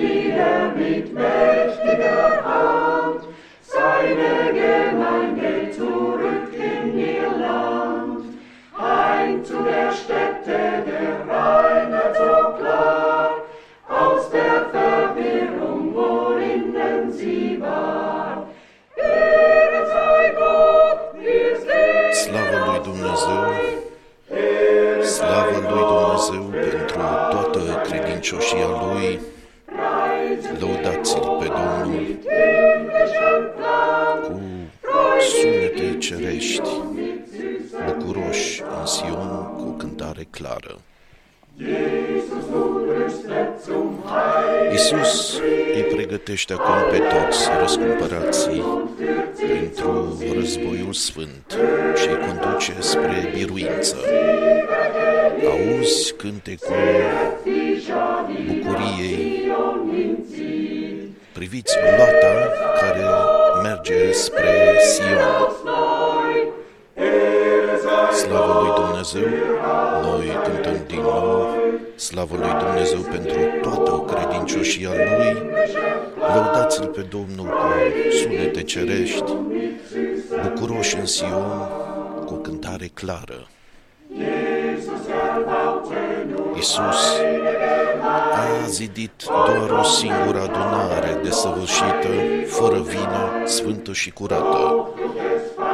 wieder mit mächtiger Hand seine Gemeinde zurück in ihr Land. Ein zu der Stätte der Reinheit so klar, aus der Verwirrung, worinnen sie war. Ehre sei Gott, wir sehen Slavă lui Dumnezeu, slavă lui Dumnezeu pentru toată credincioșia lui, cerești, bucuroși în Sion cu o cântare clară. Iisus îi pregătește acum pe toți răscumpărații pentru războiul sfânt și îi conduce spre biruință. Auzi cântecul bucuriei. Priviți luata care merge spre Sion. Dumnezeu, noi cântăm din nou, slavă lui Dumnezeu pentru toată credincioșia lui, lăudați-l pe Domnul cu sunete cerești, bucuroși în Sion, cu o cântare clară. Isus a zidit doar o singură adunare desăvârșită, fără vină, sfântă și curată,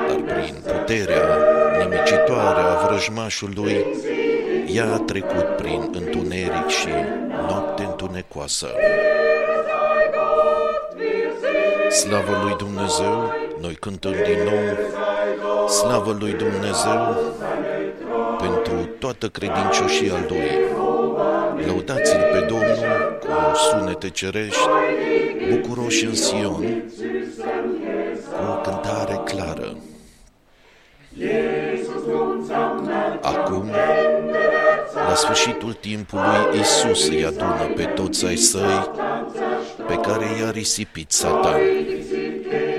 dar prin puterea nimicitoare a vrăjmașului, ea a trecut prin întuneric și noapte întunecoasă. Slavă lui Dumnezeu, noi cântăm din nou, slavă lui Dumnezeu pentru toată credincioșia lui. Lăudați-l pe Domnul cu sunete cerești, bucuroși în Sion, sfârșitul timpului, Isus îi adună pe toți ai săi pe care i-a risipit Satan.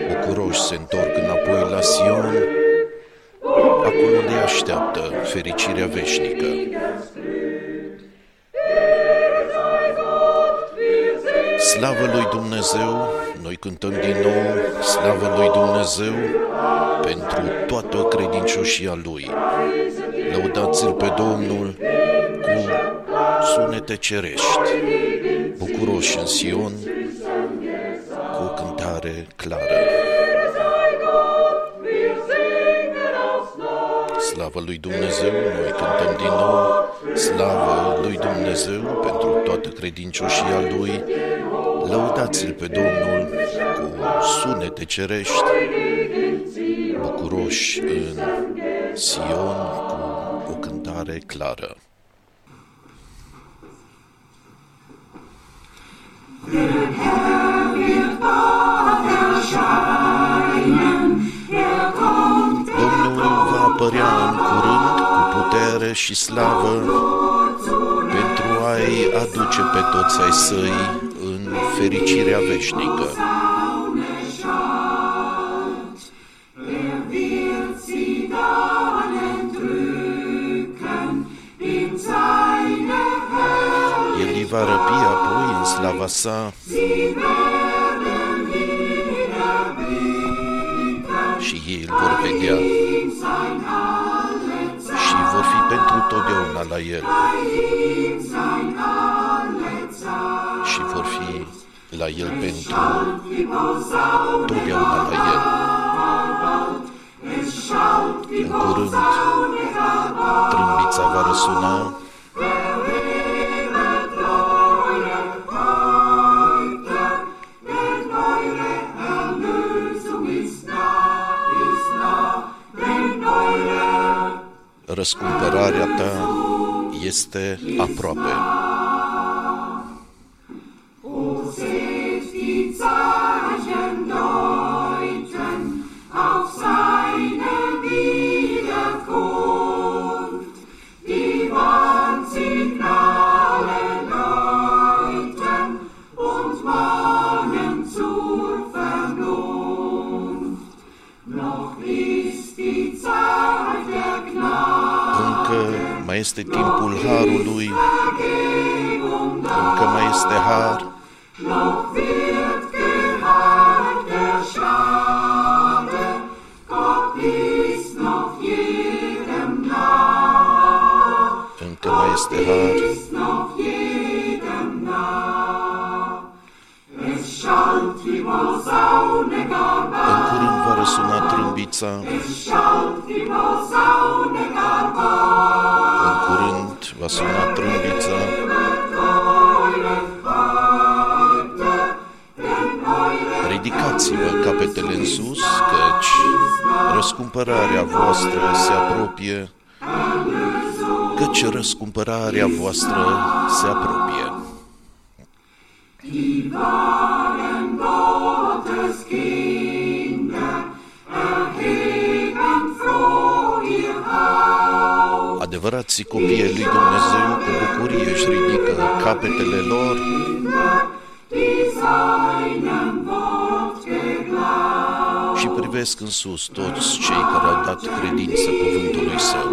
Bucuroși se întorc înapoi la Sion, acolo unde așteaptă fericirea veșnică. Slavă lui Dumnezeu, noi cântăm din nou, slavă lui Dumnezeu pentru toată credincioșia lui. Lăudați-l pe Domnul cu sunete cerești, bucuroși în Sion, cu o cântare clară. Slavă lui Dumnezeu, noi cântăm din nou, slavă lui Dumnezeu pentru toată credincioșia lui, lăudați-l pe Domnul cu sunete cerești, bucuroși în Sion cu o cântare clară. Și slavă pentru a-i aduce pe toți ai săi în fericirea veșnică. El îi va răpi apoi în slava sa și ei îl vor vedea și vor fi pentru totdeauna la el și vor fi la el pentru totdeauna la el. În curând, trâmbița va răsuna răscumpărarea ta este aproape. Este timpul harului, încă mai este har, noch wird geheilt der Schade, Gott ist noch jedem nah, Încă mai este har, ist noch jedem nah. Es schallt die Posaune gar în bald, curând va răsuna trâmbița, va suna trâmbița, Ridicați-vă capetele în sus, căci răscumpărarea voastră se apropie, căci răscumpărarea voastră se apropie. Die wahren Gottes Adevărații copii ai lui Dumnezeu cu bucurie își ridică capetele lor, die seinem Wort geglaubt. și privesc în sus toți cei care au dat credință cuvântului său.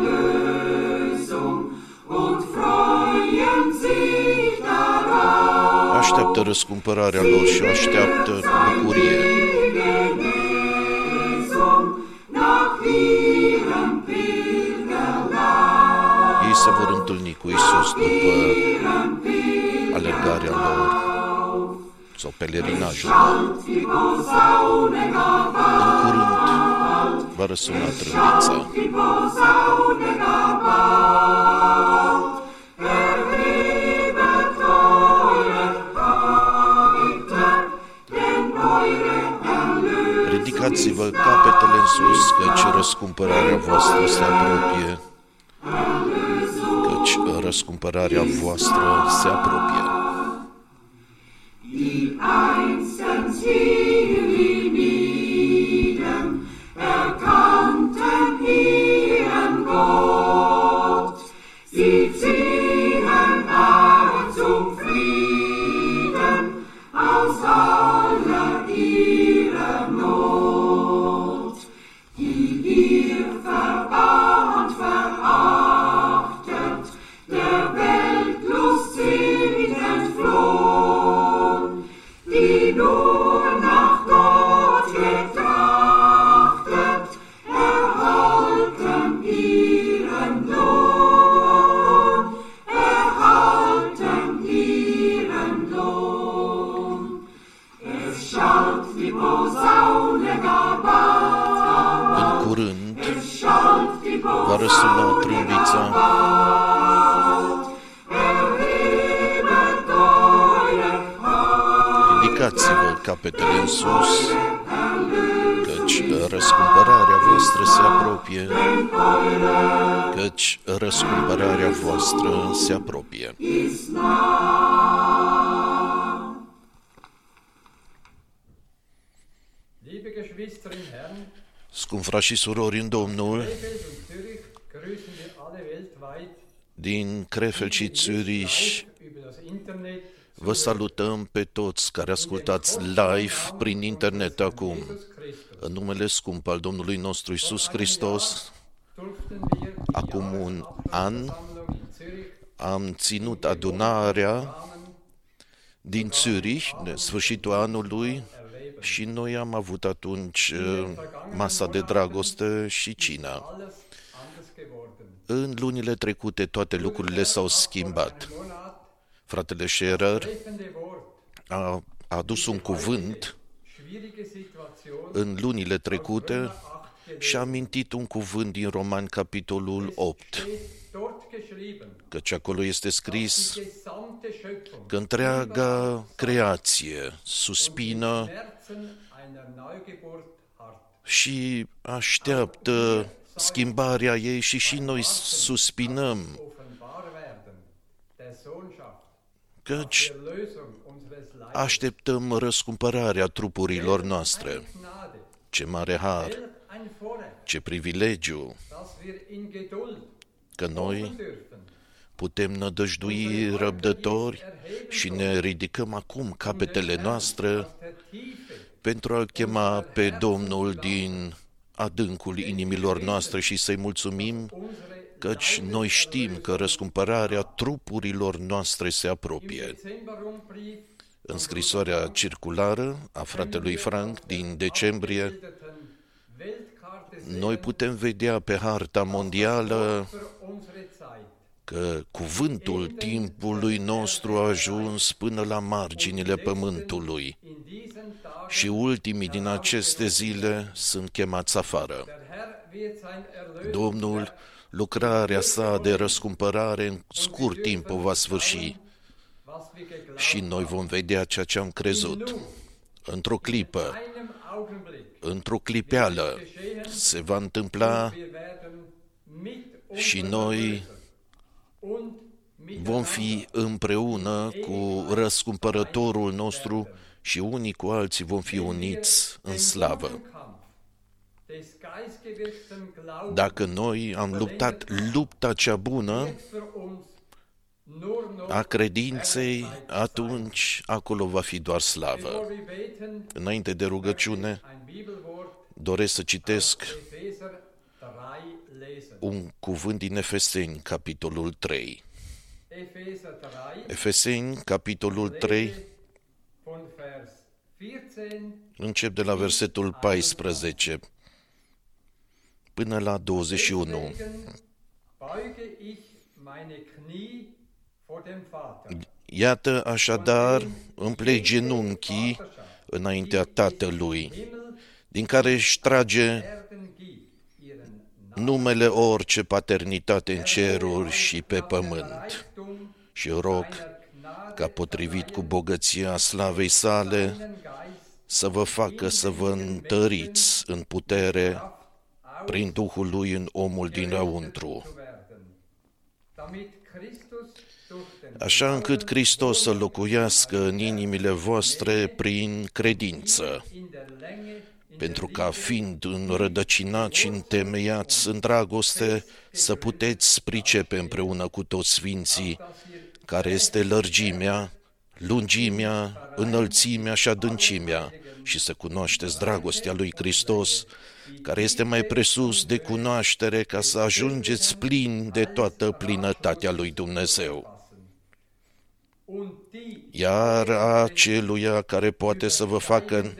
und freuen sich darauf. Așteaptă răscumpărarea lor și o așteaptă cu bucurie. Genesung nach se vor întâlni cu Isus după alergarea lor sau pelerinajul lor. Die Posaune gar bald, În curând va răsuna trâmbița. die Posaune gar bald. Erhebet eure Häupter, denn eure Erlösung Ridicați-vă capetele în sus, căci răscumpărarea voastră se apropie. Căci răscumpărarea voastră se apropie. Scump frați și surori în Domnul, Krefeld und Zürich grüßen wir alle weltweit din Krefeld și Zürich, über das Internet vă salutăm pe toți care ascultați live prin internet acum. Jesus Christus. În numele scump al Domnului nostru Isus Hristos, Durften wir die acum un an Jahresabschlussversammlung in Zürich am ținut adunarea Rahmen din Zürich, de sfârșitul anului, erleben. Și noi am avut atunci uh, masa de dragoste și cina. Alles anders geworden. În lunile trecute toate lucrurile s-au schimbat. Monat Fratele Scherer treffende Wort, a adus un cuvânt schwierige Situation, în lunile trecute acht și a amintit un cuvânt din Roman, capitolul 8, steht dort geschrieben. căci acolo este scris Die gesamte Schöpfung că întreaga creație suspină Herzen einer Neugeburt hart. și așteaptă schimbarea ei și și noi suspinăm, Offenbar werden der Sohnschaft, căci der Lösung unseres Leibes. așteptăm răscumpărarea trupurilor noastre. Gnade, Ce mare har, welch ein Vorrecht, ce privilegiu dass wir in Geduld că noi dürfen. putem nădăjdui răbdători și ne ridicăm acum capetele noastre Der Tiefe pentru a-L chema pe Domnul din adâncul inimilor noastre și să-i mulțumim unsere căci noi știm că răscumpărarea trupurilor noastre se apropie. Dezemberumbrief În scrisoarea circulară a fratelui Frank din decembrie, abgebildeten Weltkarte sehen, noi putem vedea pe harta mondială für unsere Zeit. că cuvântul timpului nostru a ajuns până la marginile pământului In diesen Tagen și ultimii din aceste zile sunt chemați afară. der Herr wird sein Erlösungswerk Domnul, lucrarea sa de răscumpărare în scurt timp o va sfârși was wir geglaubt și noi vom vedea ceea ce am crezut. Într-o clipă, einem Augenblick într-o clipeală, se va întâmpla wir werden mit și unserem noi Erlöser und mit vom fi împreună cu răscumpărătorul nostru și unii cu alții vom fi uniți în slavă. Kampf des geistgewirkten Glaubens Dacă noi am luptat lupta cea bună für uns nur noch a credinței, atunci acolo va fi doar slavă. Bevor wir beten, Înainte de rugăciune, ein Bibelwort doresc să citesc Epheser 3 lesen. un cuvânt din Efeseni, capitolul 3. Epheser 3 Efeseni, capitolul 3, încep de la versetul 14 până la 21. Deswegen beuge ich meine Knie vor dem Vater. Iată așadar, îmi plec genunchii înaintea Tatălui, Himmel, din care își trage Erden gibt ihren numele orice paternitate în ceruri și pe pământ. Reichtum Și rog seiner Gnade ca potrivit cu bogăția slavei sale seinen Geist să vă facă să vă întăriți în putere prin Duhul lui în omul dinăuntru, zu werden, damit Christus durch den așa încât Hristos să locuiască în inimile voastre prin credință, in der Länge, in pentru ca fiind înrădăcinați și întemeiați în dragoste, să puteți pricepe împreună cu toți sfinții dass ihr care este lărgimea, lungimea, înălțimea și adâncimea și să cunoașteți dragostea lui Hristos, care este mai presus de cunoaștere ca să ajungeți plini de toată plinătatea lui Dumnezeu. passen. Und die Iar aceluia care poate să vă facă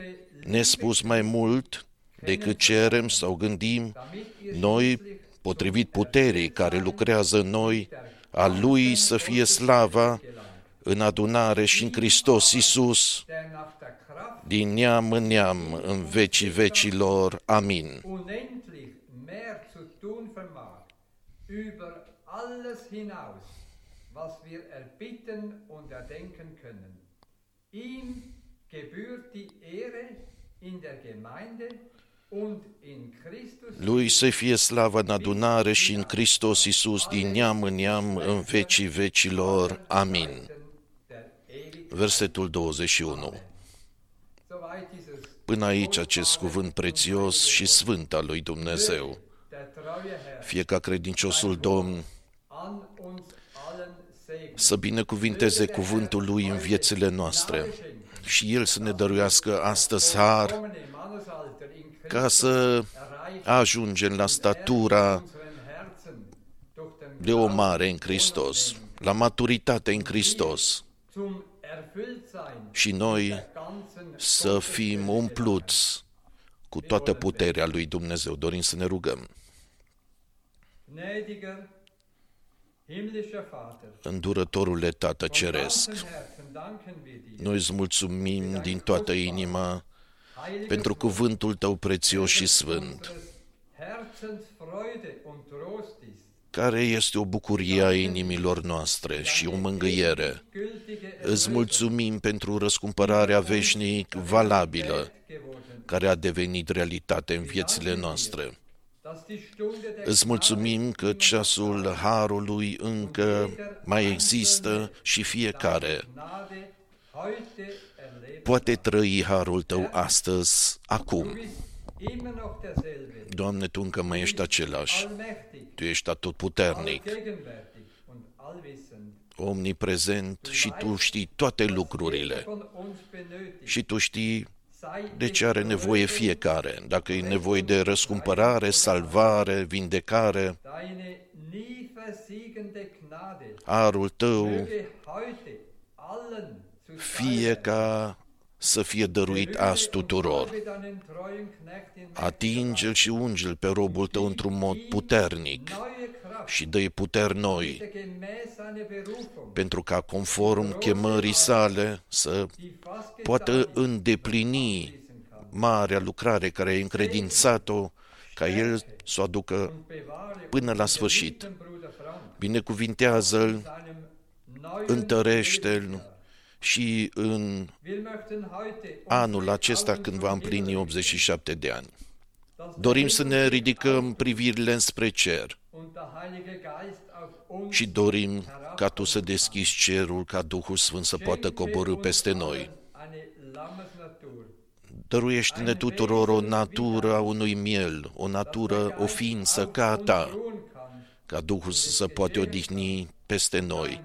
nespus mai mult decât cerem sau gândim, damit ihr noi, potrivit puterii care lucrează în noi, a Lui să fie slava în adunare și în Hristos Iisus, der nach der Kraft din neam în neam, în vecii vecilor. Amin. unendlich mehr zu tun vermag, über alles hinaus, was wir erbitten und erdenken können. Ihm gebührt die Ehre in der Gemeinde und in Christus Lui să fie slava în adunare și în Hristos Iisus, din neam în neam, în vecii vecilor. Amin. der ewig. Versetul 21. Soweit dieses Până aici acest cuvânt prețios și sfânt al lui Dumnezeu. der treue Herr Fie ca credinciosul Domn an uns allen segnen. să binecuvinteze cuvântul lui în viețile noastre și El să ne dăruiască astăzi har Kommende Mannesalter in ca Christus să erreichen ajungem la statura unseren Herzen durch den de o mare în Hristos, la maturitate în Hristos zum Erfülltsein și noi der ganzen să fim umpluți cu toată puterea lui Dumnezeu. Dorim să ne rugăm. gnädiger himmlischer Vater. Îndurătorule Tată Von Ceresc, ganzem Herzen danken wir dir. noi îți mulțumim din toată inima Heiliges pentru Wort, cuvântul tău prețios și das sfânt, unseres Herzens Freude und Trost ist. care este o bucurie a inimilor noastre și o mângâiere. Gültige Îți mulțumim pentru răscumpărarea veșnic valabilă, geworden, care a devenit realitate în viețile noastre. dass die Stunde der Îți mulțumim că ceasul Harului încă mai există și fiecare Gnade heute erlebt. Poate trăi Harul Tău astăzi, acum. Du bist immer noch derselbe, Doamne, Tu încă mai ești același. allmächtig, Tu ești atotputernic, allgegenwärtig und allwissend. omniprezent și Tu știi toate lucrurile. Von uns benötigt, Și Tu știi sei de ce are nevoie fiecare. Dacă e nevoie de răscumpărare, salvare, vindecare, deine nie versiegende Gnade Harul Tău möge heute allen fie ca să fie dăruit azi tuturor. Salve deinen treuen Knecht in Atinge-l și unge-l pe robul tău într-un mod puternic neue Kraft, și dă-i puteri noi, der gemäß seiner Berufung, pentru ca conform chemării sale să die fast poată getan îndeplini schließen kann. marea lucrare care a încredințat-o ca el să o aducă Und bewahre până la unseren sfârșit. geliebten Bruder Frank, Binecuvintează-l, seinem neuen întărește-l Lebensjahr. Și în Wir möchten heute anul unsere acesta Augen când zum va împlini Himmel 87 de ani. dass der Dorim să Himmel ne ridicăm privirile înspre cer und der Heilige Geist auf uns și dorim ca Tu să deschizi cerul ca Duhul Sfânt să poată coborâ peste noi. Eine Lammesnatur. Dăruiește-ne tuturor o natură a unui miel, o natură, o ființă ca a Ta, Ruhen kann. ca Duhul să se poate odihni peste noi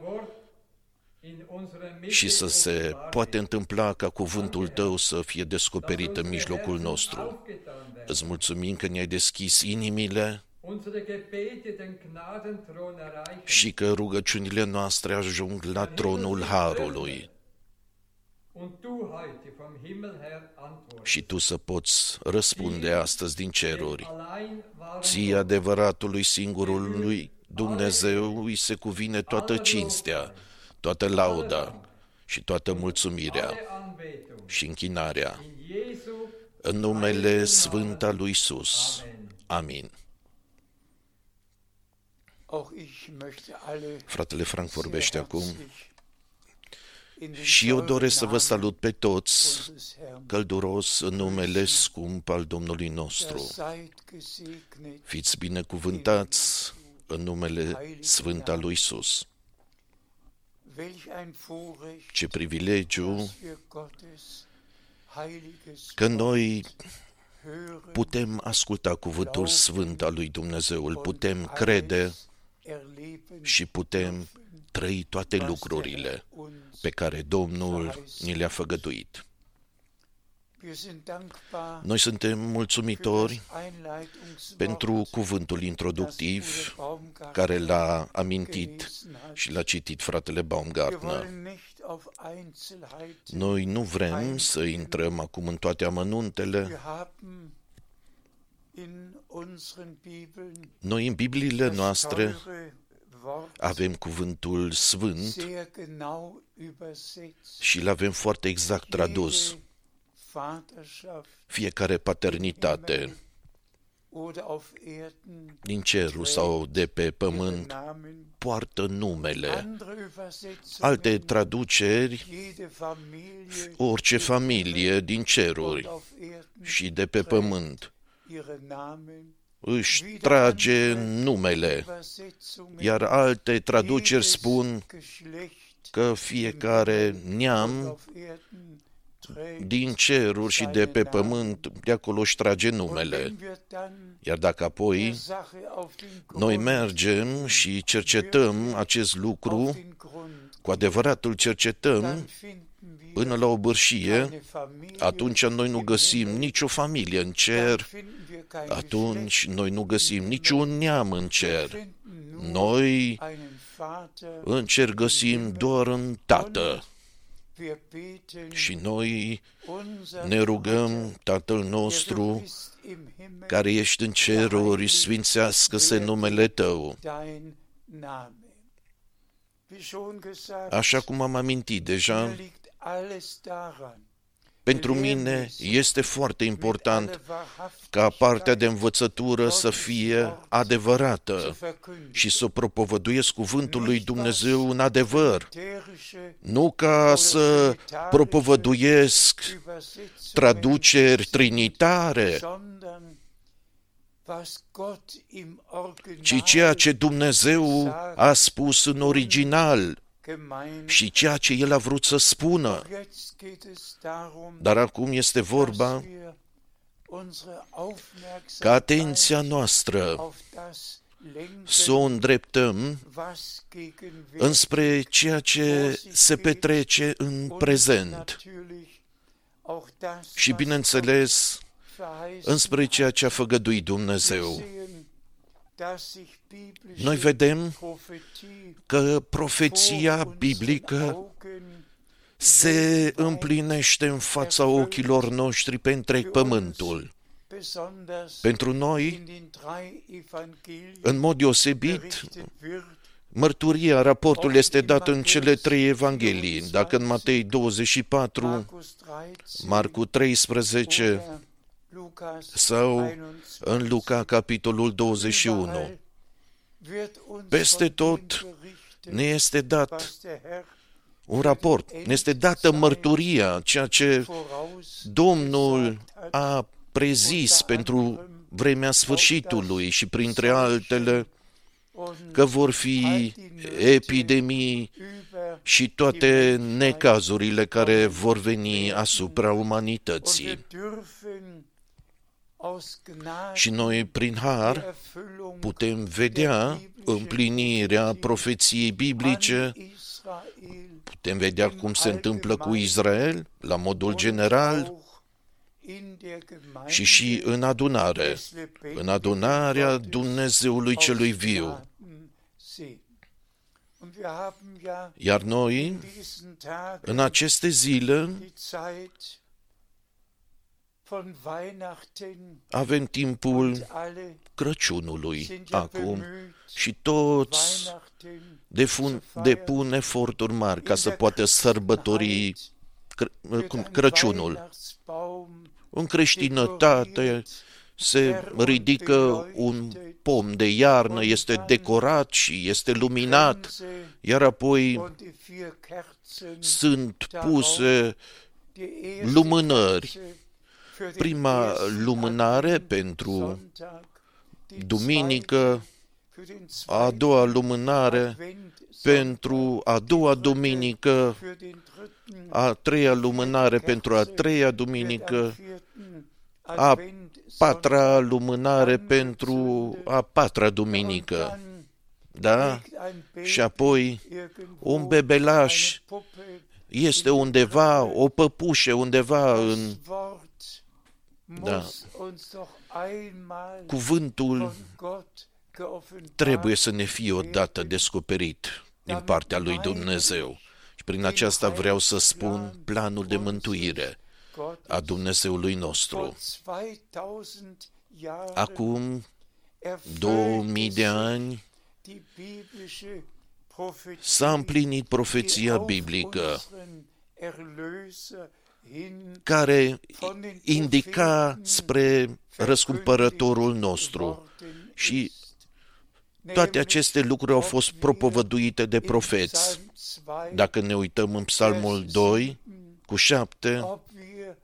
și să se offenbar poate întâmpla ca cuvântul Tău să fie dass descoperit în unsere mijlocul Herzen nostru. aufgetan werden. Îți mulțumim că ne-ai deschis inimile Unsere Gebete den Gnadenthron erreichen. și că rugăciunile noastre ajung la tronul Harului Und du heute vom Himmel her antwortest. și Tu să poți răspunde astăzi din ceruri. Allein warum Ție adevăratului singurului Dumnezeu îi se cuvine toată cinstea, toată lauda și toată mulțumirea alle Anbetung și închinarea in Jesu în numele Sfânt al lui Isus. Amen. Amin. Auch ich möchte alle Fratele Frank sehr vorbește acum herzlich in den și eu teuren doresc să vă Namen salut pe toți unseres Herrn. călduros în numele scump al Domnului Ja, nostru. seid gesegnet. Fiți binecuvântați în numele Sfânt al lui Isus. Welch ein Vorrecht, Ce privilegiu dass wir Gottes heiliges că noi hören, putem asculta cuvântul sfânt al lui Dumnezeu, îl putem crede erleben, și putem trăi toate lucrurile pe care Domnul ni le-a făgăduit. Wir sind dankbar Noi suntem für mulțumitori das Einleitungswort, pentru cuvântul das introductiv Bruder Baumgartner care l-a amintit gelesen hat. și l-a citit fratele Wir Baumgartner. wollen nicht auf Einzelheiten Noi nu vrem să intrăm acum în toate amănuntele. Wir haben in unseren Bibeln Noi în Bibliile das noastre teure Wort avem cuvântul sfânt sehr genau übersetzt. și îl avem foarte exact tradus. Jede Vaterschaft Fiecare paternitate oder auf Erden din cerul sau de pe ihren pământ Namen. poartă numele. Andere Übersetzungen, Alte traduceri, jede Familie orice familie din ceruri auf Erden și de pe pământ ihren Namen. își trage numele, Übersetzungen, iar alte traduceri jedes spun Geschlecht că fiecare neam auf Erden trägt din ceruri și de pe pământ de acolo își trage Und numele. wenn wir dann Iar dacă der apoi Sache auf den noi Grund, mergem și cercetăm acest auf lucru, den Grund, cu adevărat îl cercetăm dann finden wir până la o bârșie, keine Familie, atunci noi nu găsim nicio familie în cer, dann finden wir kein atunci noi nu găsim niciun neam în Geschlecht, cer. wir finden nur Noi einen Vater, în cer găsim doar un tată wir beten, și noi unser ne rugăm Vater, Tatăl der du nostru bist im Himmel, care ești în ceruri, sfințească-se numele Tău. dein Name. Wie schon gesagt, Așa cum am amintit deja, pentru mine este foarte mit important aller ca partea de Wahrhaftigkeit învățătură să fie zu adevărată verkünden. și să propovăduiesc cuvântul lui Dumnezeu în adevăr, Militärische nu ca să propovăduiesc Übersetzungen, traduceri trinitare, sondern was Gott im ci ceea ce Original Dumnezeu a spus în original gemeint. Și ceea ce El a vrut să spună. Jetzt geht es darum, Dar acum este vorba dass wir unsere ca atenția Aufmerksamkeit noastră auf das lenken, să o îndreptăm was gegenwärtig înspre ceea ce se petrece în und prezent natürlich auch das, și, was bineînțeles, Gott verheißen înspre ceea ce a făgăduit Wir Dumnezeu. Noi vedem Prophetie că vor profeția unseren biblică Augen se împlinește în fața ochilor noștri pe întreg pământul. besonders Pentru noi, in den drei Evangelien în mod deosebit, berichtet wird, mărturia, raportul este dat în cele trei evanghelii. Dacă în Matei 24, Markus 13 Marcu 13 oder Lukas sau 21, în Luca capitolul 21, überall wird uns Peste von dem tot berichtet, ne este dat was der Herr un raport, ne este dată mărturia, ceea ce voraus Domnul a prezis pentru vremea sfârșitului și printre altele und că vor fi epidemii über și toate necazurile care vor veni asupra und wir umanității. Dürfen aus Gnade Și noi, prin har, die Erfüllung putem vedea împlinirea profeției biblice, an Israel putem vedea cum se întâmplă cu Israel, la modul general, auch in der Gemeinde și și în adunare, des lebendigen în adunarea Gottes Dumnezeului celui viu. Gnaden sehen. Und wir haben ja Iar noi, in diesen Tagen în aceste zile, avem timpul und alle Crăciunului sind ja acum bemüht, și toți Weihnachten defun, depun eforturi mari ca să poată sărbători Cr- wird cum- ein Crăciunul. Weihnachtsbaum În creștinătate dekoriert se ridică un pom de iarnă, este decorat și este luminat, Grenze iar apoi und die vier Kerzen, sunt puse die erste lumânări. Kerze für den Prima ersten lumânare Advent, pentru Sonntag, die duminică, zweite für den a zweiten doua lumânare Advent, pentru a doua duminică, für den dritten a treia lumânare pentru a treia duminică, wird am vierten a Advent patra lumânare pentru a patra duminică. Sonntag. Da? Liegt ein Baby Și apoi irgendwo, un bebelaș eine Puppe, este undeva, o păpușă undeva în das Wort Da. muss uns doch einmal cuvântul von Gott geoffenbart trebuie să ne fie odată descoperit din partea lui Dumnezeu. Și prin aceasta vreau să spun planul de mântuire Gott a Dumnezeului vor nostru. 2000 Jahren Acum, erfüllt 2000 de sich ani, die biblische Prophetie, s-a împlinit profeția die auf biblică unseren Erlöser hin care von den indica Propheten spre răscumpărătorul verkündigt nostru. worden Și ist. toate Nämlich, aceste lucruri au fost ob wir propovăduite de in profeți. Psalm 2, Dacă ne uităm în Psalmul 2 cu 7, ob wir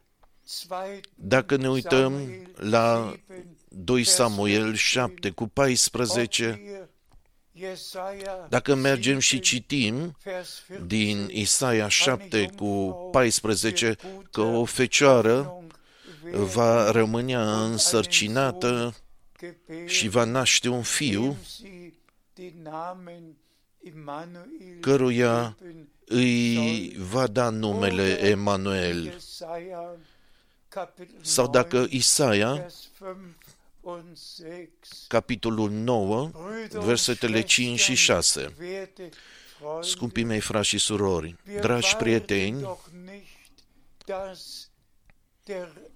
2. dacă ne uităm Samuel la 7, 2 Samuel 7 cu 14, dacă mergem și citim din Isaia 7 cu 14 că o fecioară va rămâne însărcinată și va naște un fiu căruia îi va da numele Emanuel. Sau dacă Isaia, capitolul 9, versetele 5 și 6. Scumpii mei frați și surori, dragi prieteni,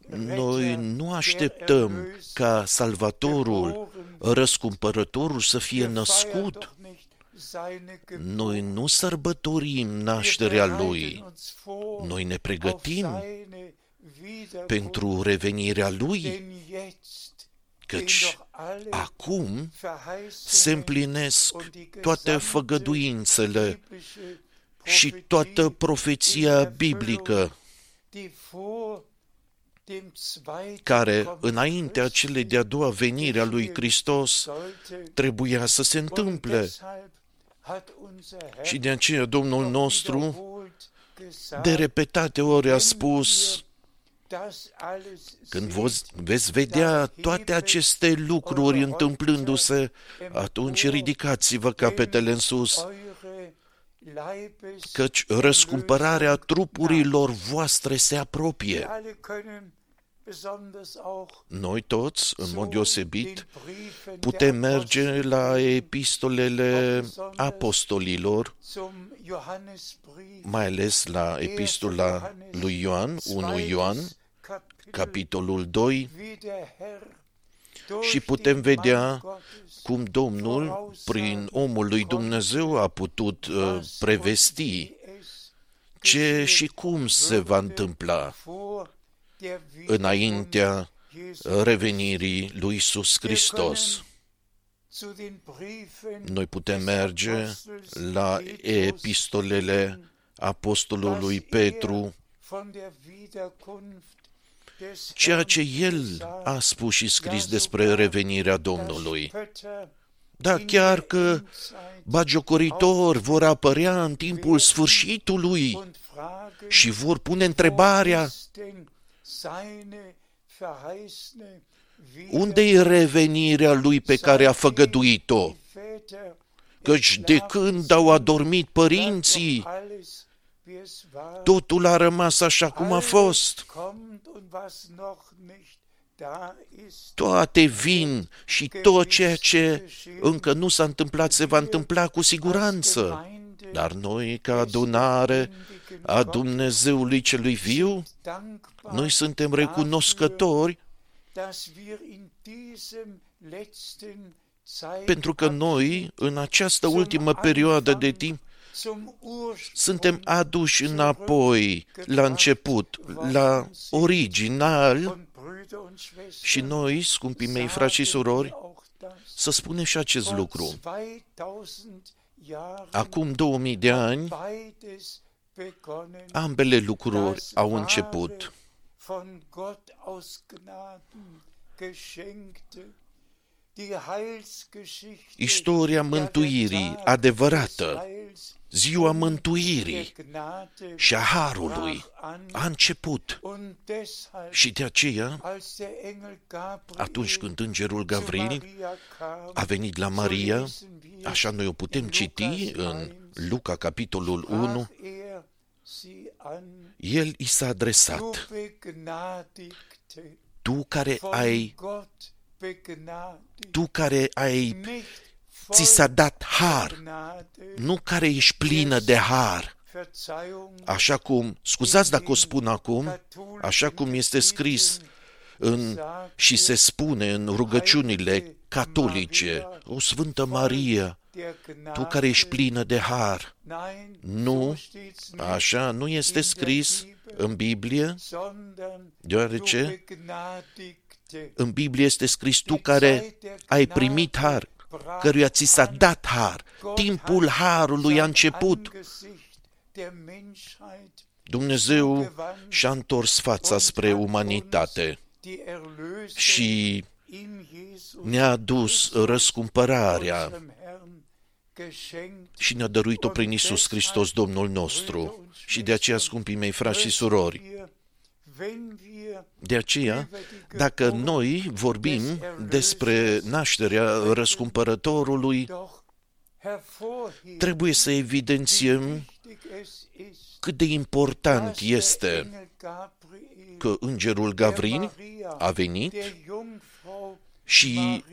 noi nu așteptăm ca Salvatorul, răscumpărătorul să fie născut. Noi nu sărbătorim nașterea Lui. Noi ne pregătim pentru revenirea Lui, căci acum se împlinesc toate făgăduințele și toată profeția biblică care, înaintea celei de-a doua venire a lui Hristos, trebuia să se întâmple. Și de aceea Domnul nostru, de repetate ori a spus, când veți vedea toate aceste lucruri întâmplându-se, atunci ridicați-vă capetele în sus, căci răscumpărarea trupurilor voastre se apropie. Besonders auch Noi toți, în mod zu deosebit, den Briefen putem der merge Apostel, la epistolele apostolilor, zum Johannesbrief, mai ales la epistola lui Ioan, 1 Ioan, zweites Kapitel, capitolul 2, wie der Herr durch și putem den vedea Mann Gottes cum Domnul, prin omul lui Dumnezeu, a putut uh, was prevesti und wie es ce geschehen și cum se va întâmpla. vor der înaintea Wiederkunft Jesu. revenirii lui Isus Hristos. Zu den Briefen Noi putem des merge Apostels la Petrus epistolele apostolului Petru, von der Wiederkunft des ceea Herrn ce el a spus și scris despre revenirea Domnului. Da, chiar că bagiocoritori vor apărea în timpul sfârșitului și vor pune întrebarea unde e revenirea lui pe care a făgăduit-o? Căci de când au adormit părinții, totul a rămas așa cum a fost. Toate vin și tot ceea ce încă nu s-a întâmplat se va întâmpla cu siguranță. Dar noi, ca adunare a Dumnezeului celui viu, noi suntem recunoscători pentru că noi, în această ultimă perioadă de timp, suntem aduși înapoi la început, la original și noi, scumpii mei frați și surori, să spunem și acest lucru. Acum 2000 de ani, ambele lucruri au început. Istoria mântuirii adevărată, ziua mântuirii. Și a harului a început. Și de aceea, atunci când îngerul Gavril a venit la Maria, așa noi o putem citi în Luca capitolul 1, el i s-a adresat. Tu care ai tu care ai ți s-a dat har, nu care ești plină de har. Așa cum, scuzați dacă o spun acum, așa cum este scris în, și se spune în rugăciunile catolice, o Sfântă Maria, tu care ești plină de har. Nu, așa nu este scris în Biblie, deoarece în Biblie este scris tu care ai primit har, căruia ți s-a dat har. Timpul harului a început. Dumnezeu și-a întors fața spre umanitate și ne-a adus răscumpărarea și ne-a dăruit-o prin Isus Hristos, Domnul nostru. Și de aceea, scumpii mei frați și surori, de aceea, dacă noi vorbim despre nașterea răscumpărătorului, trebuie să evidențiem cât de important este că îngerul Gavril a venit și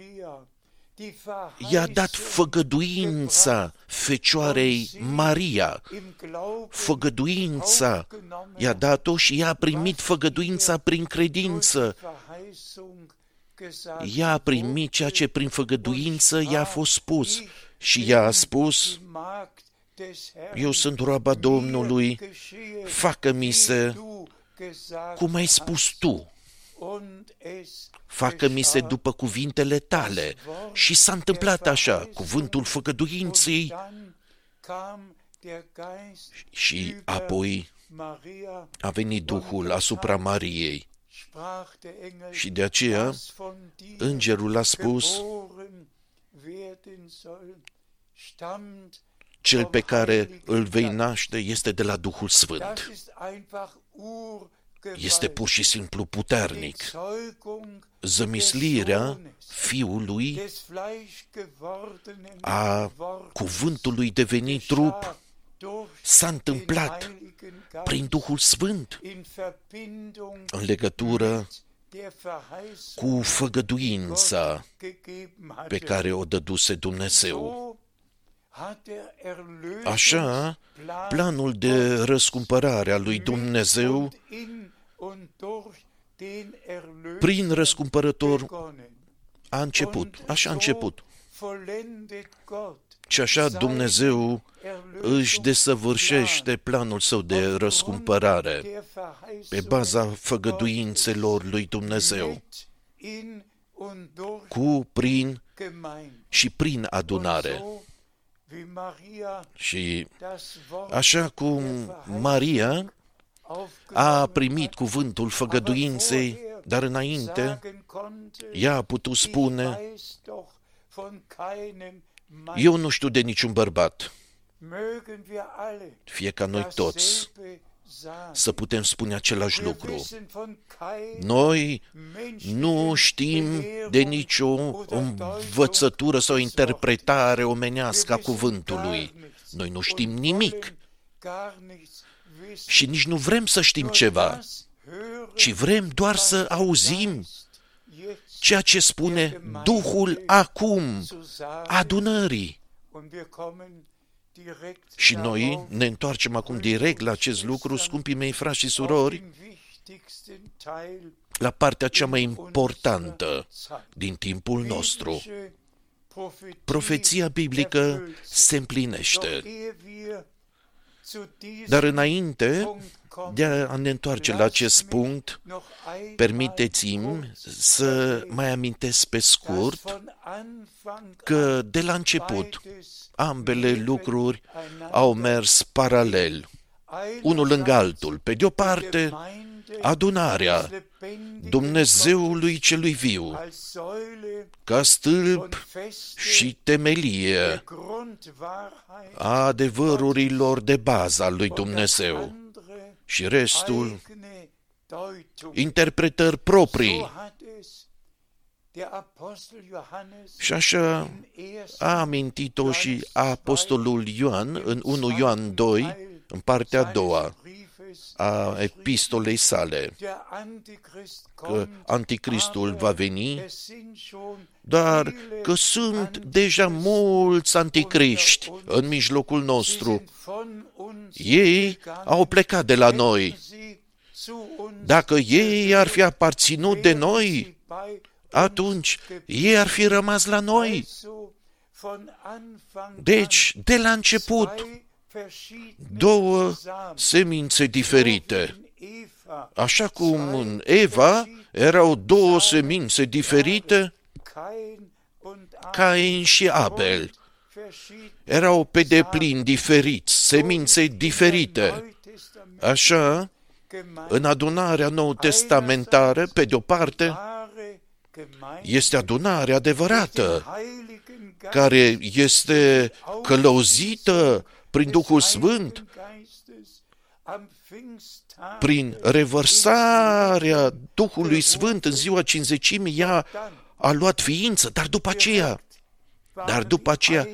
i-a dat făgăduința Fecioarei Maria. Făgăduința i-a dat-o și ea a primit făgăduința prin credință. Ea a primit ceea ce prin făgăduință i-a fost spus și ea a spus, eu sunt roaba Domnului, facă-mi se cum ai spus tu facă-mi se după cuvintele tale. Și s-a întâmplat așa, cuvântul făgăduinței și apoi a venit Duhul asupra Mariei. Și de aceea îngerul a spus, cel pe care îl vei naște este de la Duhul Sfânt. Este pur și simplu puternic. Zămislirea Fiului a cuvântului devenit trup s-a întâmplat prin Duhul Sfânt în legătură der Verheißung cu făgăduința Gott gegeben hatte. pe care o dăduse Dumnezeu. So hat der Așa, Erlösungsplan planul de răscumpărare a lui mit Dumnezeu und in und durch den Erlöser prin răscumpărător begonnen. a început. Und Așa a so început. vollendet Gott Și așa sein Dumnezeu își Erlösungsplan desăvârșește planul său de aufgrund răscumpărare der pe baza Verheißungen făgăduințelor lui Dumnezeu, mit, in und durch cu, prin Gemeinde. și prin adunare. Und so, wie Maria Și das Wort așa cum Maria a primit cuvântul făgăduinței, dar înainte ea a putut spune, eu nu știu de niciun bărbat, fie ca noi toți să putem spune același lucru. Noi nu știm de nicio învățătură sau interpretare omenească a cuvântului. Noi nu știm nimic și nici nu vrem să știm ceva, ci vrem doar să auzim ceea ce spune Duhul acum adunării. Și noi ne întoarcem acum direct la acest lucru, scumpii mei frați și surori, la partea cea mai importantă din timpul nostru. Profeția biblică se împlinește. Dar înainte de a ne întoarce la acest punct, permiteți-mi să mai amintesc pe scurt că de la început ambele lucruri au mers paralel, unul lângă altul. Pe de o parte, adunarea Dumnezeului celui viu, ca stâlp și temelie a adevărurilor de bază al lui Dumnezeu și restul interpretări proprii. Și așa a amintit-o și Apostolul Ioan în 1 Ioan 2, în partea a doua a epistolei sale, că anticristul va veni, dar că sunt deja mulți anticriști în mijlocul nostru. Ei au plecat de la noi. Dacă ei ar fi aparținut de noi, atunci ei ar fi rămas la noi. Deci, de la început, două semințe diferite. Așa cum în Eva erau două semințe diferite, Cain și Abel erau pe deplin diferiți, semințe diferite. Așa, în adunarea nou testamentară, pe de-o parte, este adunarea adevărată, care este călăuzită prin Duhul Sfânt, prin revărsarea Duhului Sfânt în ziua cinzecimii, ea a luat ființă, dar după aceea, dar după aceea,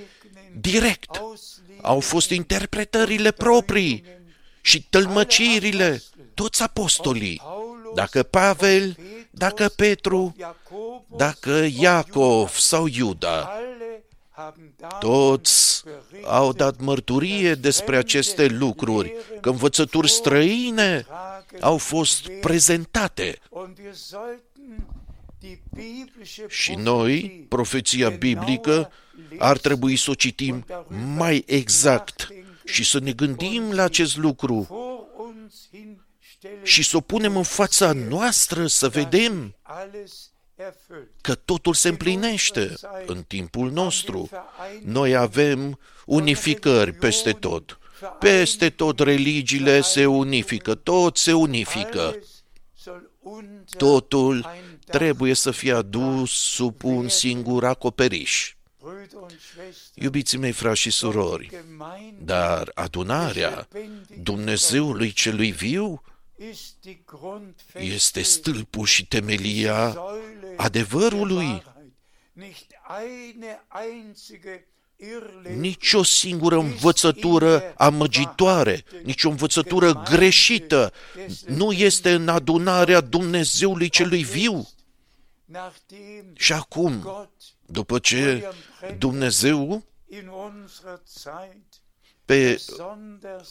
direct, au fost interpretările proprii și tălmăcirile, toți apostolii, dacă Pavel, dacă Petru, dacă Iacov sau Iuda, toți au dat mărturie despre aceste lucruri, că învățături străine au fost prezentate. Și noi, profeția biblică, ar trebui să o citim mai exact și să ne gândim la acest lucru și să o punem în fața noastră să vedem că totul se împlinește în timpul nostru. Noi avem unificări peste tot. Peste tot religiile se unifică, tot se unifică. Totul trebuie să fie adus sub un singur acoperiș. Iubiții mei, frați și surori, dar adunarea Dumnezeului celui viu este stâlpul și temelia adevărului. nici o singură învățătură amăgitoare, nici o învățătură greșită nu este în adunarea Dumnezeului celui viu. Și acum, după ce Dumnezeu pe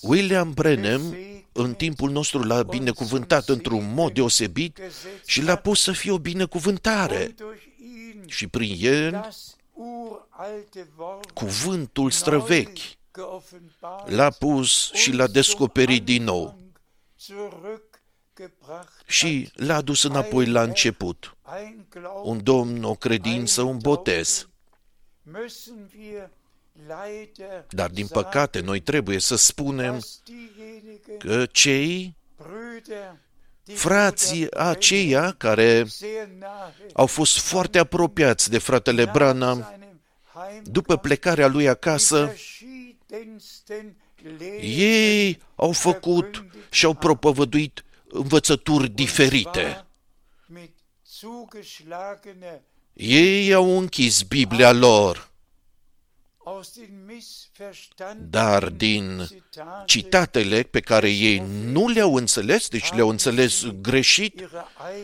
William Brenem în timpul nostru l-a binecuvântat într-un mod deosebit și l-a pus să fie o binecuvântare. Și prin el, cuvântul străvechi l-a pus și l-a descoperit din nou și l-a adus înapoi la început. Un domn, o credință, un botez. Dar, din păcate, noi trebuie să spunem că cei frații aceia care au fost foarte apropiați de fratele Branham, după plecarea lui acasă, ei au făcut și au propovăduit învățături diferite. Ei au închis Biblia lor dar din citatele pe care ei nu le-au înțeles, deci le-au înțeles greșit,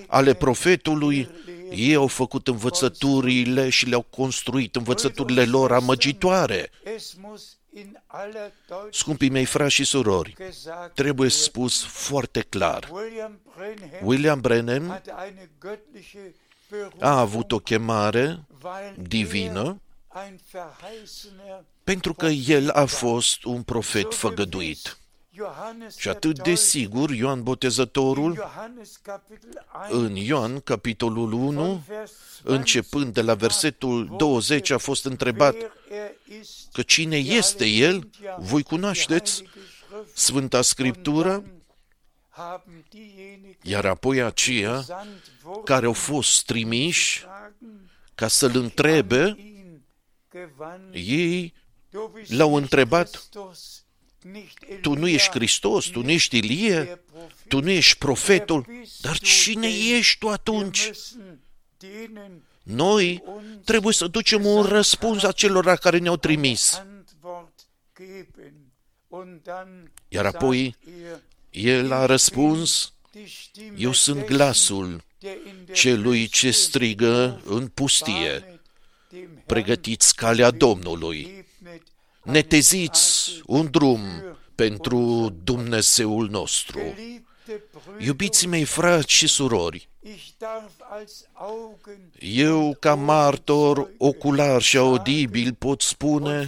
ale profetului, ei au făcut învățăturile și le-au construit învățăturile lor amăgitoare. Scumpii mei frați și surori, trebuie spus foarte clar. William Brennan a avut o chemare divină pentru că el a fost un profet făgăduit. Și atât de sigur, Ioan Botezătorul, în Ioan, capitolul 1, începând de la versetul 20, a fost întrebat că cine este el, voi cunoașteți Sfânta Scriptură, iar apoi aceia care au fost trimiși ca să-l întrebe ei l-au întrebat, tu nu ești Hristos, tu nu ești Ilie, tu nu ești profetul, dar cine ești tu atunci? Noi trebuie să ducem un răspuns acelora care ne-au trimis. Iar apoi el a răspuns, eu sunt glasul celui ce strigă în pustie pregătiți calea Domnului, neteziți un drum pentru Dumnezeul nostru. Iubiții mei frați și surori, eu, ca martor ocular și audibil, pot spune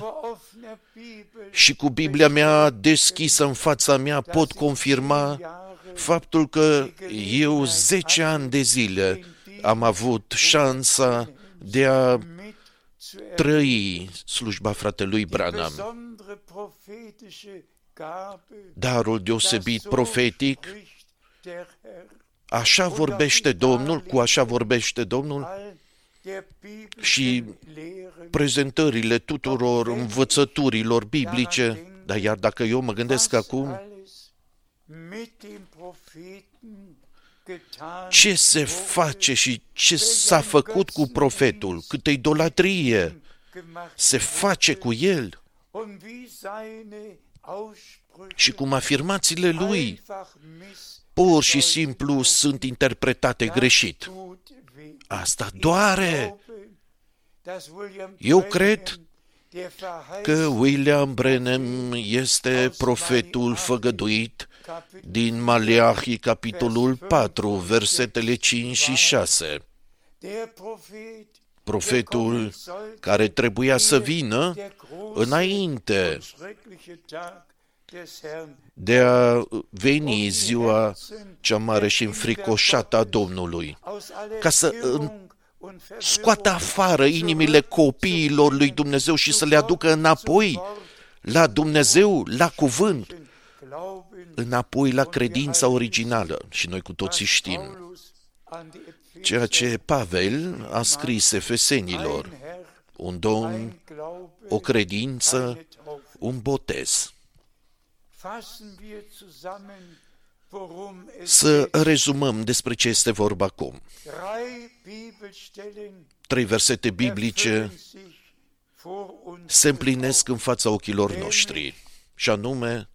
și cu Biblia mea deschisă în fața mea pot confirma faptul că eu zece ani de zile am avut șansa de a trăi slujba fratelui Branham. Darul deosebit profetic, așa vorbește Domnul, cu așa vorbește Domnul, și prezentările tuturor învățăturilor biblice, dar iar dacă eu mă gândesc acum, ce se face și ce s-a făcut cu profetul, câtă idolatrie se face cu el și cum afirmațiile lui pur și simplu sunt interpretate greșit. Asta doare. Eu cred că William Brennan este profetul făgăduit din Maleahi, capitolul 4, versetele 5 și 6. Profetul care trebuia să vină înainte de a veni ziua cea mare și înfricoșată a Domnului, ca să scoată afară inimile copiilor lui Dumnezeu și să le aducă înapoi la Dumnezeu, la cuvânt, înapoi la credința originală. Și noi cu toții știm ceea ce Pavel a scris Efesenilor, un domn, o credință, un botez. Să rezumăm despre ce este vorba acum. Trei versete biblice vor uns se împlinesc în fața ochilor noștri. Și anume, Matthäus 24,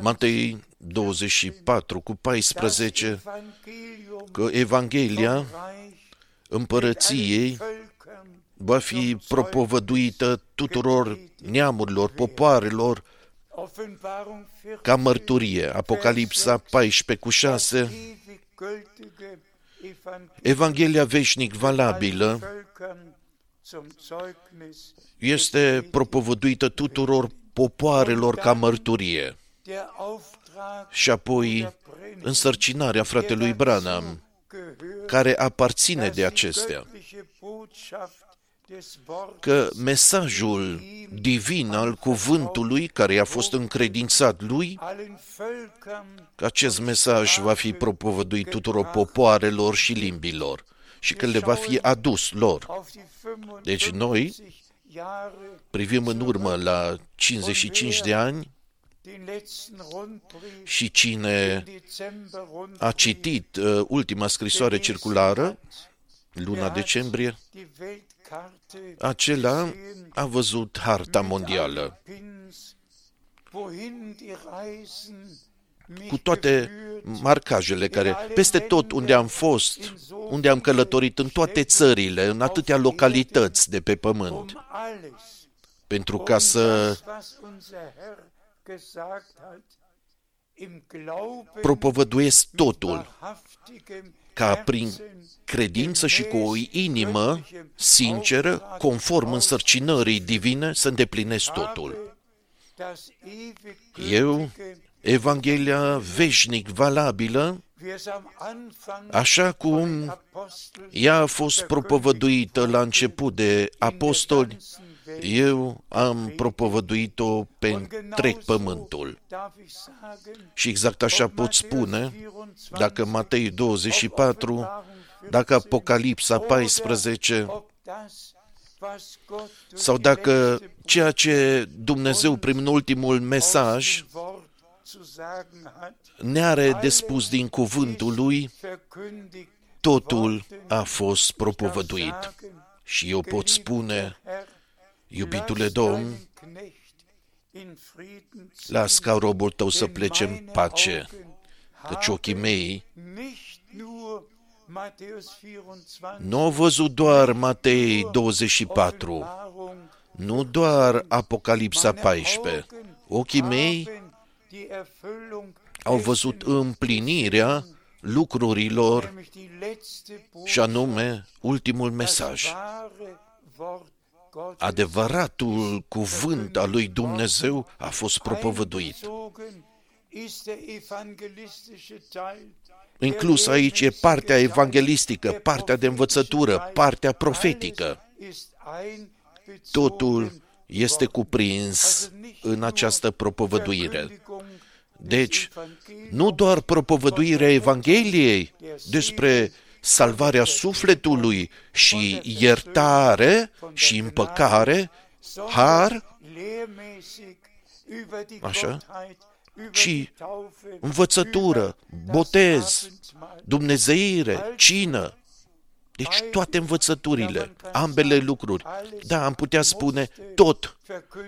Matei 24 cu 14, das Evangelium că Evanghelia vom Reich împărăției allen Völkern va fi propovăduită tuturor neamurilor, popoarelor, Offenbarung 14, ca mărturie. Apocalipsa 14 cu 6, ewig gültige Evangelium Evanghelia veșnic valabilă Völkern zum Zeugnis este propovăduită tuturor popoarelor ca mărturie. der Auftrag Și apoi însărcinarea fratelui Branham, gehört, care aparține dass de die acestea, göttliche Botschaft des Wortes că mesajul divin al cuvântului care i-a fost încredințat lui, allen Völkern că acest mesaj va fi propovăduit tuturor popoarelor și limbilor și că le va fi adus lor. auf die 55 Deci noi Jahre privim în urmă la 55 de ani den letzten Rundbrief și cine im Dezember a Rundbrief citit uh, ultima scrisoare circulară, luna der hat decembrie, die Weltkarte acela gesehen, a văzut harta mit mondială, allen Pins, wohin die Reisen mich cu toate geführt, marcajele care, peste tot unde am fost, unde am călătorit în toate țările, în atâtea localități de pe pământ, um alles, pentru um ca să das, was unser Herr gesagt hat, im Glauben propovăduiesc totul, wahrhaftigem ca prin Herzen, credință și cu o inimă sinceră, conform însărcinării divine, să îndeplinesc totul. habe das ewig Eu, gültige, Evanghelia veșnic valabilă, wie es am Anfang așa cum von den Aposteln ea a fost propovăduită la început de apostoli, ganzen Welt eu am propovăduit-o pe Und întreg genauso pământul. darf ich sagen, Și exact așa ob pot Matthäus spune, 24, dacă Matei ob 24, Offenbarung dacă 14, Apocalipsa oder 14, ob das, was Gott durch sau die dacă letzte ceea ce Dumnezeu prin ultimul mesaj ne are de spus din cuvântul lui, verkündigt totul a fost propovăduit. Și eu pot spune, iubitule Domn, las ca robul tău să plece în pace, căci ochii mei nu au văzut doar Matei 24, nu doar Apocalipsa 14. Ochii mei au văzut împlinirea lucrurilor și anume ultimul mesaj. Adevăratul cuvânt al lui Dumnezeu a fost propovăduit. Inclus aici e partea evanghelistică, partea de învățătură, partea profetică. Totul este cuprins în această propovăduire. Deci, nu doar propovăduirea Evangheliei despre salvarea sufletului și iertare și împăcare, har, așa, ci învățătură, botez, dumnezeire, cină, deci toate învățăturile, ambele lucruri. Da, am putea spune tot,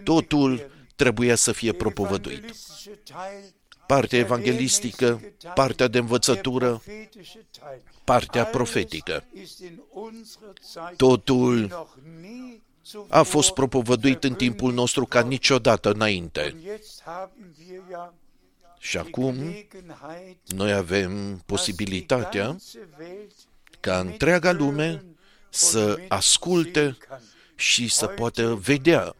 totul trebuia să fie propovăduit. Partea evanghelistică, partea de învățătură, partea profetică. Totul a fost propovăduit în timpul nostru ca niciodată înainte. Și acum noi avem posibilitatea ca întreaga lume să asculte și să poată vedea.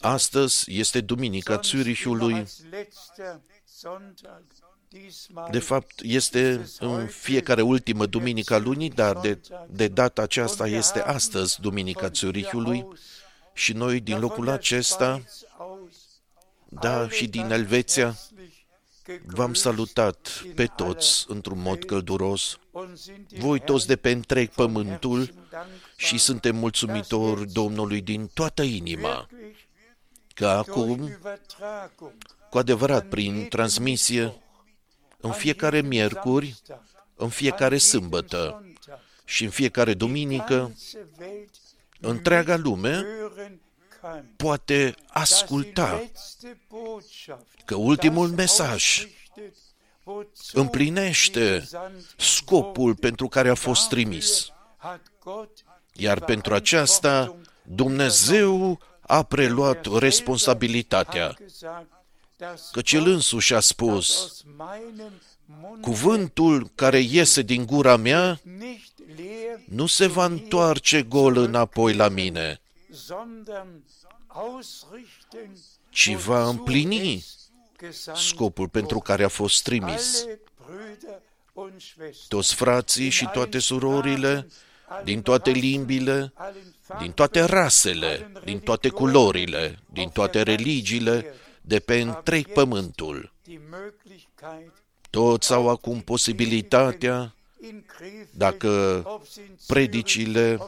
Astăzi este Duminica Zürichului. De fapt, este în fiecare ultimă duminică a lunii, dar de, de data aceasta este astăzi Duminica Zürichului și noi din locul acesta, da, și din Elveția, v-am salutat pe toți într-un mod călduros, voi toți de pe întreg pământul și suntem mulțumitori Domnului din toată inima, că acum, cu adevărat, prin transmisie, în fiecare miercuri, în fiecare sâmbătă și în fiecare duminică întreaga lume poate asculta că ultimul mesaj împlinește scopul pentru care a fost trimis. Iar pentru aceasta Dumnezeu a preluat responsabilitatea, căci El însuși a spus, cuvântul care iese din gura mea nu se va întoarce gol înapoi la mine, ci va împlini scopul pentru care a fost trimis. Toți frații și toate surorile, din toate limbile, din toate rasele, din toate culorile, din toate religiile, de pe întreg pământul. Toți au acum posibilitatea, dacă predicile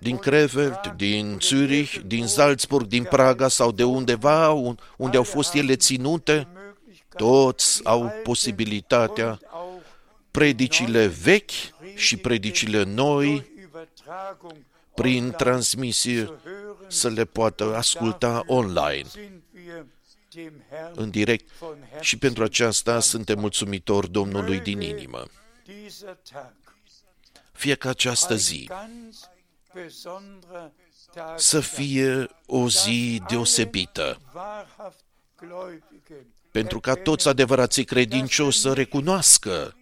din Krefeld, din Zürich, din Salzburg, din Praga sau de undeva unde au fost ele ținute, toți au posibilitatea, predicile vechi și predicile noi, prin transmisie, să le poată asculta online, în direct. Și pentru aceasta suntem mulțumitori Domnului din inimă. Fie ca această zi să fie o zi deosebită, pentru ca toți adevărații credincioși să recunoască.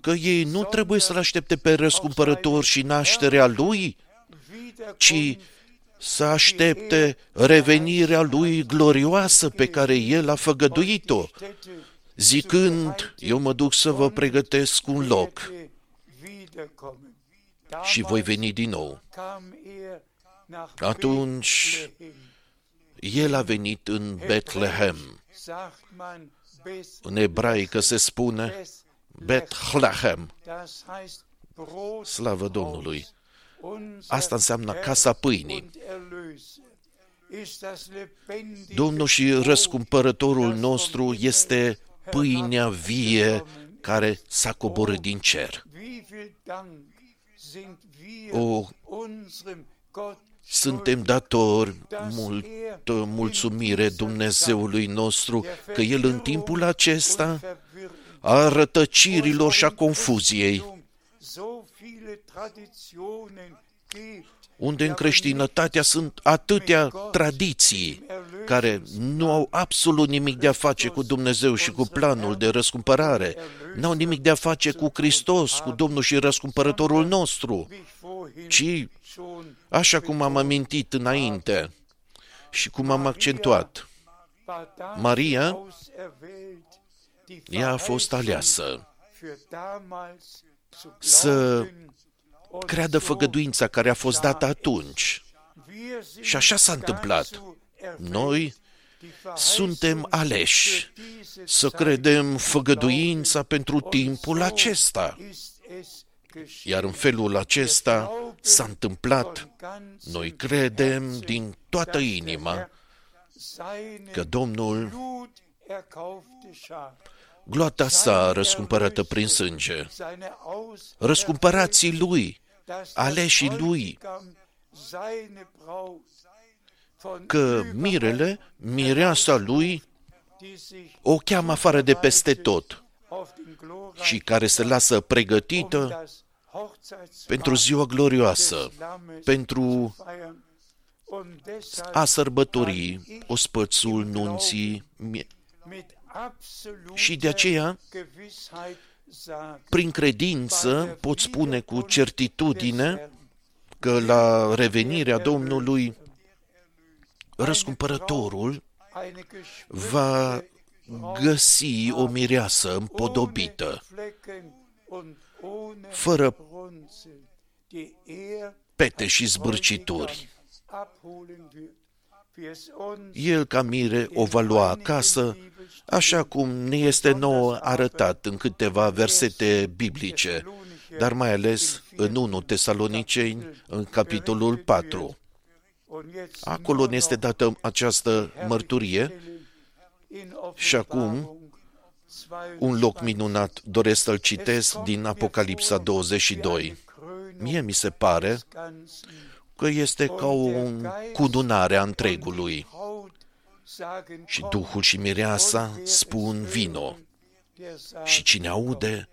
Că ei nu trebuie să-L aștepte pe răscumpărător și nașterea Lui, ci să aștepte revenirea Lui glorioasă pe care El a făgăduit-o, zicând, eu mă duc să vă pregătesc un loc și voi veni din nou. Atunci, el a venit în Betlehem. În ebraică se spune Bethlehem. Slavă Domnului! Asta înseamnă casa pâinii. Domnul și răscumpărătorul nostru este pâinea vie care s-a coborât din cer. O, suntem datori multă mulțumire Dumnezeului nostru că El în timpul acesta a rătăcirilor și a confuziei unde în creștinătatea sunt atâtea tradiții care nu au absolut nimic de a face cu Dumnezeu și cu planul de răscumpărare, n-au nimic de a face cu Hristos, cu Domnul și răscumpărătorul nostru, ci, așa cum am amintit înainte și cum am accentuat, Maria, ea a fost aleasă să creadă făgăduința care a fost dată atunci. Și așa s-a întâmplat. Noi suntem aleși să credem făgăduința pentru timpul acesta. Iar în felul acesta s-a întâmplat. Noi credem din toată inima că Domnul gloata sa răscumpărată prin sânge, răscumpărații lui, aleșii lui, că mirele, mireasa lui, o cheamă afară de peste tot și care se lasă pregătită pentru ziua glorioasă, pentru a sărbători ospățul nunții și de aceea, prin credință, pot spune cu certitudine că la revenirea Domnului, răscumpărătorul va găsi o mireasă împodobită, fără pete și zbârcituri. El, ca mire, o va lua acasă așa cum ne este nouă arătat în câteva versete biblice, dar mai ales în 1 Tesaloniceni, în capitolul 4. Acolo ne este dată această mărturie și acum un loc minunat, doresc să-l citesc din Apocalipsa 22. Mie mi se pare că este ca o cudunare a întregului. Și Duhul și Mireasa spun vino. Și cine aude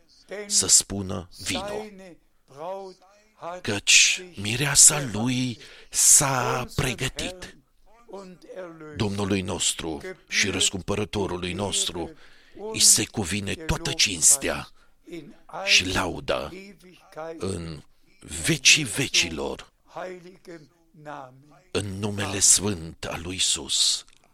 să spună vino. Căci mireasa lui s-a pregătit. Domnului nostru și răscumpărătorului nostru îi se cuvine toată cinstea și lauda în vecii vecilor, în numele sfânt al lui Isus.